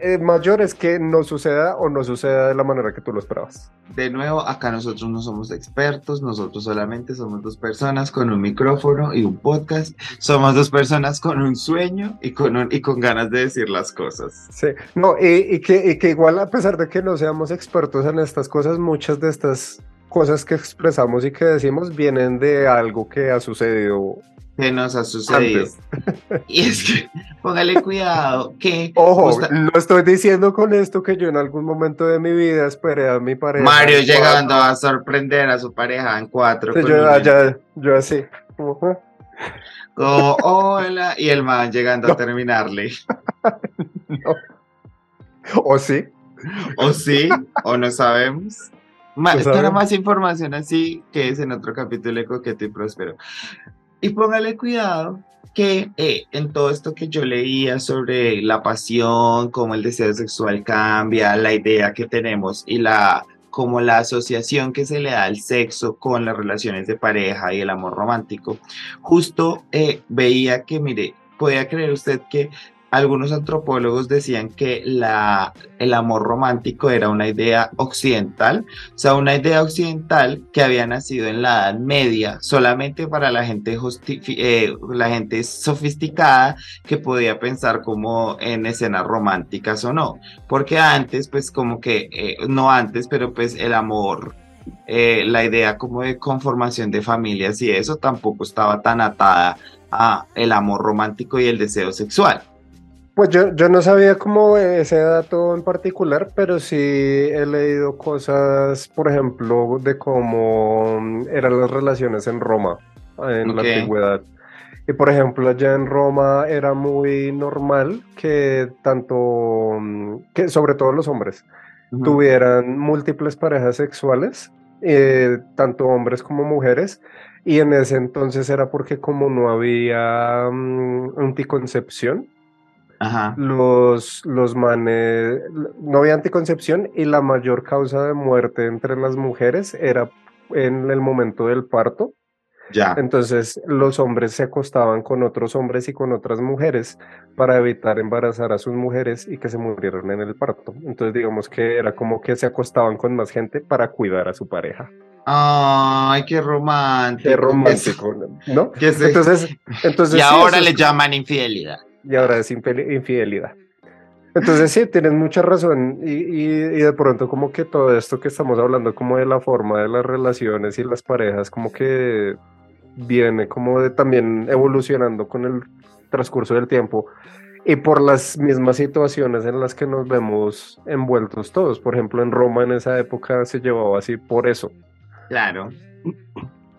eh, mayor es que no suceda o no suceda de la manera que tú lo esperabas. De nuevo, acá nosotros no somos expertos, nosotros solamente somos dos personas con un micrófono y un podcast. Somos dos personas con un sueño y con, y con ganas de decir las cosas. Sí, no, y, que, y que igual a pesar de que no seamos expertos en estas cosas, muchas de estas cosas que expresamos y que decimos vienen de algo que ha sucedido que nos ha sucedido. Y es que, póngale cuidado, que... Ojo, no estoy diciendo con esto que yo en algún momento de mi vida esperé a mi pareja. Mario llegando a sorprender a su pareja en cuatro. yo, ya, yo así. Como, hola, y el man llegando a terminarle. no. ¿O sí? ¿O sí? ¿O no sabemos? Más, más información así que es en otro capítulo de Coqueto y Próspero. Y póngale cuidado que eh, en todo esto que yo leía sobre la pasión, cómo el deseo sexual cambia, la idea que tenemos y la como la asociación que se le da al sexo con las relaciones de pareja y el amor romántico, justo eh, veía que, mire, podía creer usted que algunos antropólogos decían que el amor romántico era una idea occidental, o sea, una idea occidental que había nacido en la Edad Media solamente para la gente, eh, la gente sofisticada que podía pensar como en escenas románticas o no, porque antes, pues como que, eh, no antes, pero pues el amor eh, la idea como de conformación de familias y eso tampoco estaba tan atada a el amor romántico y el deseo sexual. Pues yo, yo no sabía como ese dato en particular, pero sí he leído cosas, por ejemplo, de cómo eran las relaciones en Roma, en la antigüedad. Y por ejemplo, allá en Roma era muy normal que tanto, que sobre todo los hombres, tuvieran múltiples parejas sexuales, eh, tanto hombres como mujeres, y en ese entonces era porque como no había mm, anticoncepción, los, los manes, no había anticoncepción y la mayor causa de muerte entre las mujeres era en el momento del parto. Ya. Entonces los hombres se acostaban con otros hombres y con otras mujeres para evitar embarazar a sus mujeres y que se murieran en el parto. Entonces digamos que era como que se acostaban con más gente para cuidar a su pareja. Ay, qué romántico. Qué romántico, ¿no? Entonces, entonces y ahora le llaman infidelidad y ahora es infidelidad. Entonces sí, tienes mucha razón y, y, de pronto como que todo esto que estamos hablando como de la forma de las relaciones y las parejas como que viene como de también evolucionando con el transcurso del tiempo y por las mismas situaciones en las que nos vemos envueltos todos. Por ejemplo, en Roma en esa época se llevaba así por eso. Claro.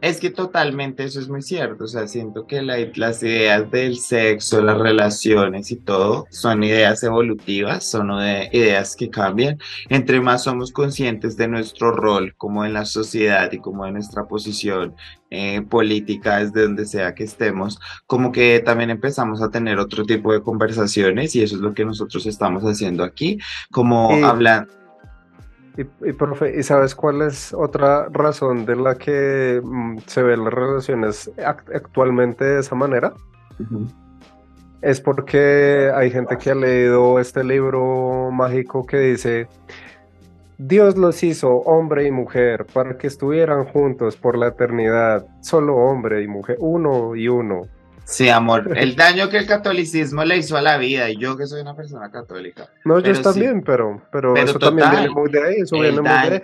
Es que totalmente eso es muy cierto, o sea, siento que las ideas del sexo, las relaciones y todo son ideas evolutivas, son ideas que cambian. Entre más somos conscientes de nuestro rol como en la sociedad y como en nuestra posición eh, política desde donde sea que estemos, como que también empezamos a tener otro tipo de conversaciones y eso es lo que nosotros estamos haciendo aquí, como hablan y, profe, ¿y sabes cuál es otra razón de la que mm, se ven las relaciones actualmente de esa manera? Es porque hay gente que ha leído este libro mágico que dice, Dios los hizo hombre y mujer para que estuvieran juntos por la eternidad, solo hombre y mujer, uno y uno. Sí, amor, el daño que el catolicismo le hizo a la vida, y yo que soy una persona católica. No, yo también, pero, pero, eso también viene muy de ahí, eso viene muy de ahí.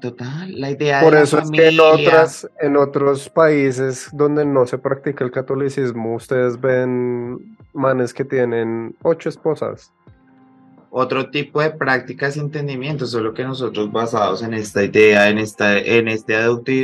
Total, la idea Por eso es que en, otras, en otros países donde no se practica el catolicismo, ustedes ven manes que tienen ocho esposas. Otro tipo de prácticas y entendimiento, solo que nosotros basados en esta idea, en, esta, en este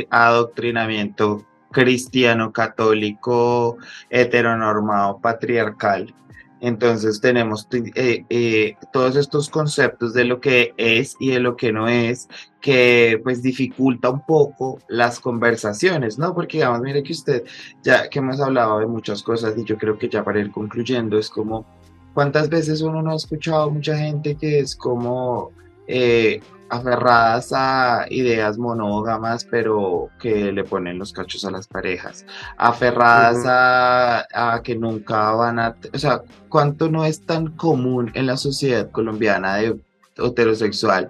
adoctrinamiento cristiano, católico, heteronormado, patriarcal. Entonces tenemos eh, eh, todos estos conceptos de lo que es y de lo que no es, que pues dificulta un poco las conversaciones, ¿no? Porque digamos, mire que usted, ya que hemos hablado de muchas cosas y yo creo que ya para ir concluyendo, es como, ¿cuántas veces uno no ha escuchado mucha gente que es como... Eh, aferradas a ideas monógamas, pero que le ponen los cachos a las parejas, aferradas a, que nunca van a, o sea, cuánto no es tan común en la sociedad colombiana de heterosexual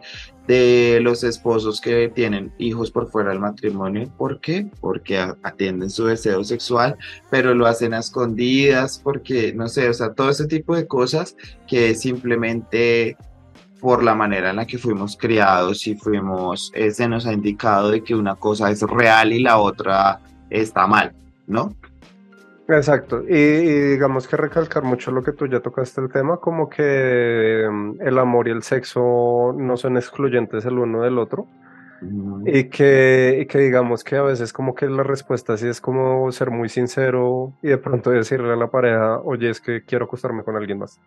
de los esposos que tienen hijos por fuera del matrimonio. ¿Por qué? Porque atienden su deseo sexual, pero lo hacen a escondidas, porque, no sé, o sea, todo ese tipo de cosas que simplemente por la manera en la que fuimos criados y fuimos, eh, se nos ha indicado de que una cosa es real y la otra está mal, ¿no? Exacto, y, digamos que recalcar mucho lo que tú ya tocaste el tema, como que mm, el amor y el sexo no son excluyentes el uno del otro, y, que, y que digamos que a veces como que la respuesta sí es como ser muy sincero y de pronto decirle a la pareja, oye, es que quiero acostarme con alguien más.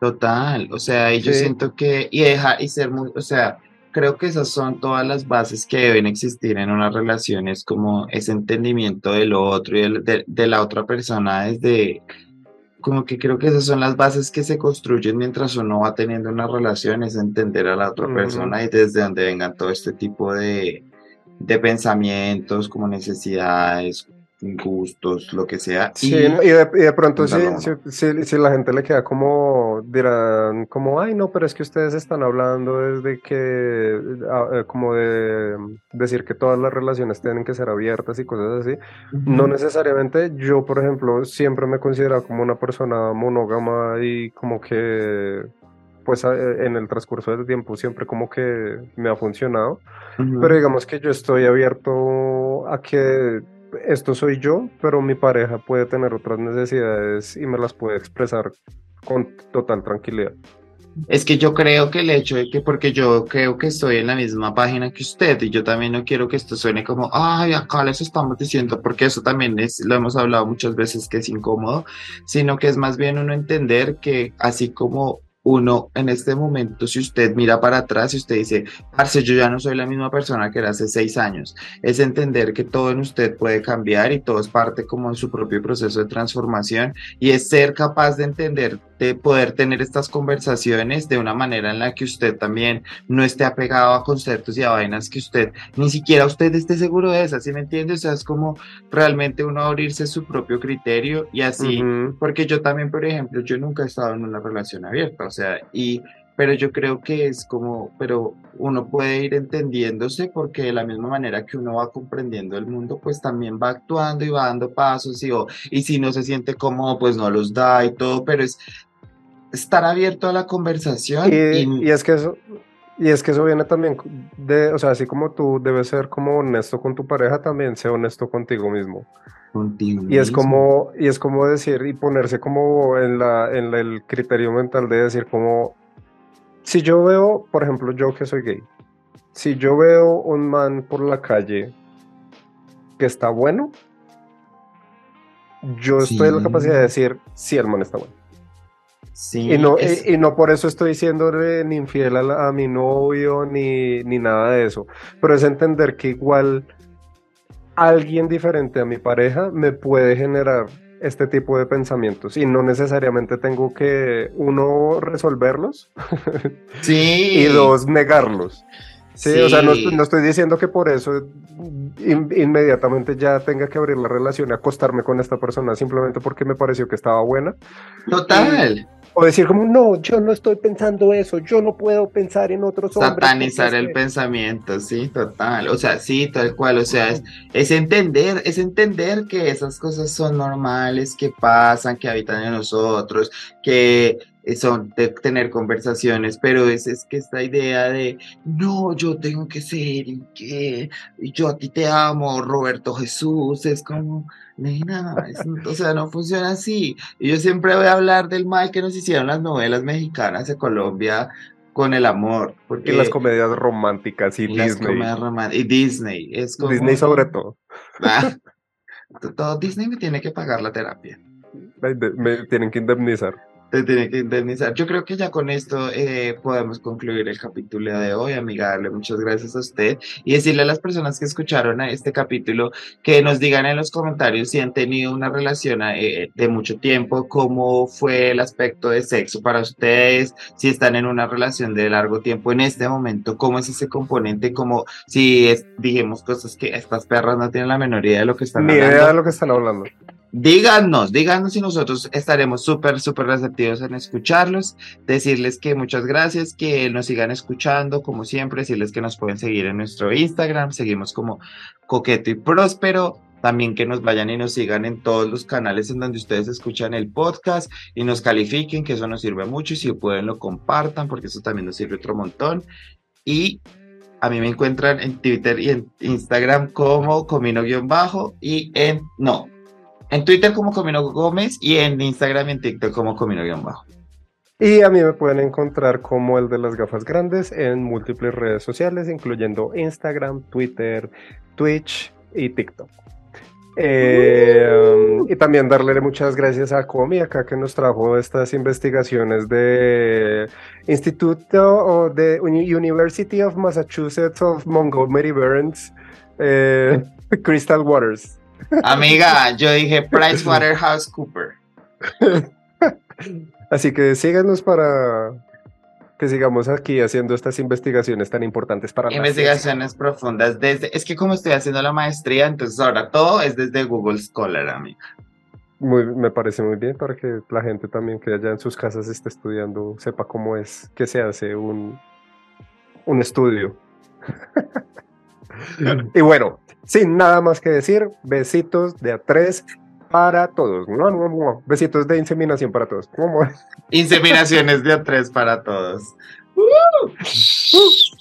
Total, o sea, y yo siento que, y deja, y ser muy, o sea, creo que esas son todas las bases que deben existir en una relación, es como ese entendimiento del otro y de, la otra persona desde, como que creo que esas son las bases que se construyen mientras uno va teniendo una relación, es entender a la otra persona y desde donde vengan todo este tipo de, de pensamientos, como necesidades, gustos, lo que sea. Sí, y, de, pronto si, si, la gente le queda como, dirán como, ay, no, pero es que ustedes están hablando desde que, eh, como de decir que todas las relaciones tienen que ser abiertas y cosas así. No necesariamente, yo, por ejemplo, siempre me considero como una persona monógama y como que pues en el transcurso del tiempo siempre como que me ha funcionado, pero digamos que yo estoy abierto a que esto soy yo, pero mi pareja puede tener otras necesidades y me las puede expresar con total tranquilidad. Es que yo creo que el hecho de que, porque yo creo que estoy en la misma página que usted y yo también no quiero que esto suene como, ay, acá les estamos diciendo, porque eso también es, lo hemos hablado muchas veces que es incómodo, sino que es más bien uno entender que así como uno en este momento, si usted mira para atrás y usted dice, Parce, yo ya no soy la misma persona que era hace seis años, es entender que todo en usted puede cambiar y todo es parte como en su propio proceso de transformación y es ser capaz de entender de poder tener estas conversaciones de una manera en la que usted también no esté apegado a conceptos y a vainas que usted ni siquiera usted esté seguro de esas, ¿sí me entiende? O sea, es como realmente uno abrirse su propio criterio y así, porque yo también, por ejemplo, yo nunca he estado en una relación abierta, o sea, y pero yo creo que es como, pero uno puede ir entendiéndose porque de la misma manera que uno va comprendiendo el mundo, pues también va actuando y va dando pasos y, y si no se siente cómodo, pues no los da y todo, pero es estar abierto a la conversación. Y, es que eso, y es que eso viene también de, o sea, así como tú debes ser como honesto con tu pareja, también sé honesto contigo mismo. Contigo y es como, y es como decir, y ponerse como en la, en el criterio mental de decir como, si yo veo, por ejemplo, yo que soy gay, si yo veo un man por la calle que está bueno, yo estoy en la capacidad de decir si el man está bueno. Sí, Y no, es- y, y no por eso estoy siendo ni infiel a, la- a mi novio ni, ni nada de eso. Pero es entender que igual alguien diferente a mi pareja me puede generar este tipo de pensamientos y no necesariamente tengo que, uno, resolverlos sí. y dos, negarlos. Sí, o sea, no, estoy diciendo que por eso in- inmediatamente ya tenga que abrir la relación y acostarme con esta persona simplemente porque me pareció que estaba buena. Total. O decir como, no, yo no estoy pensando eso, yo no puedo pensar en otros hombres. Satanizar el que-". pensamiento, sí, total. O sea, sí, tal cual. O sea, es, es entender, es entender que esas cosas son normales, que pasan, que habitan en nosotros, que son de tener conversaciones, pero es, es que esta idea de no, yo tengo que ser y que y yo a ti te amo, Roberto Jesús, es como, nena, es- o sea, no funciona así. Y yo siempre voy a hablar del mal que nos hicieron las novelas mexicanas de Colombia con el amor, porque Y las comedias románticas y y las Disney. comedias y Disney, es como Disney sobre todo. Ah, todo Disney me tiene que pagar la terapia. Me tienen que indemnizar. Te tiene que indemnizar. Yo creo que ya con esto eh, podemos concluir el capítulo de hoy, amiga. Darle muchas gracias a usted y decirle a las personas que escucharon a este capítulo que nos digan en los comentarios si han tenido una relación eh, de mucho tiempo, cómo fue el aspecto de sexo para ustedes, si están en una relación de largo tiempo en este momento, cómo es ese componente, como si es- dijimos cosas que estas perras no tienen la menor idea de lo que están Ni hablando. idea de lo que están hablando. Díganos, díganos y nosotros estaremos súper, súper receptivos en escucharlos, decirles que muchas gracias, que nos sigan escuchando, como siempre, decirles que nos pueden seguir en nuestro Instagram, seguimos como Coqueto y Próspero, también que nos vayan y nos sigan en todos los canales en donde ustedes escuchan el podcast y nos califiquen, que eso nos sirve mucho y si pueden lo compartan, porque eso también nos sirve otro montón. Y a mí me encuentran en Twitter y en Instagram como Comino-Bajo y en, no, en Twitter como Comino Gómez y en Instagram y en TikTok como Comino-Bajo. Y a mí me pueden encontrar como el de las gafas grandes en múltiples redes sociales, incluyendo Instagram, Twitter, Twitch y TikTok. Eh, y también darle muchas gracias a Comi acá que nos trajo estas investigaciones de Instituto o de Uni- University of Massachusetts of Montgomery Burns, eh, Crystal Waters. Amiga, yo dije PricewaterhouseCooper. Así que síganos para que sigamos aquí haciendo estas investigaciones tan importantes para la Investigaciones profundas desde, es que como estoy haciendo la maestría, entonces ahora todo es desde Google Scholar, amiga. Muy, me parece muy bien para que la gente también que allá en sus casas esté estudiando sepa cómo es que se hace un, un estudio. y bueno, sin nada más que decir, besitos de a tres para todos. Besitos de inseminación para todos. Inseminaciones de A3 para todos. ¡Uh!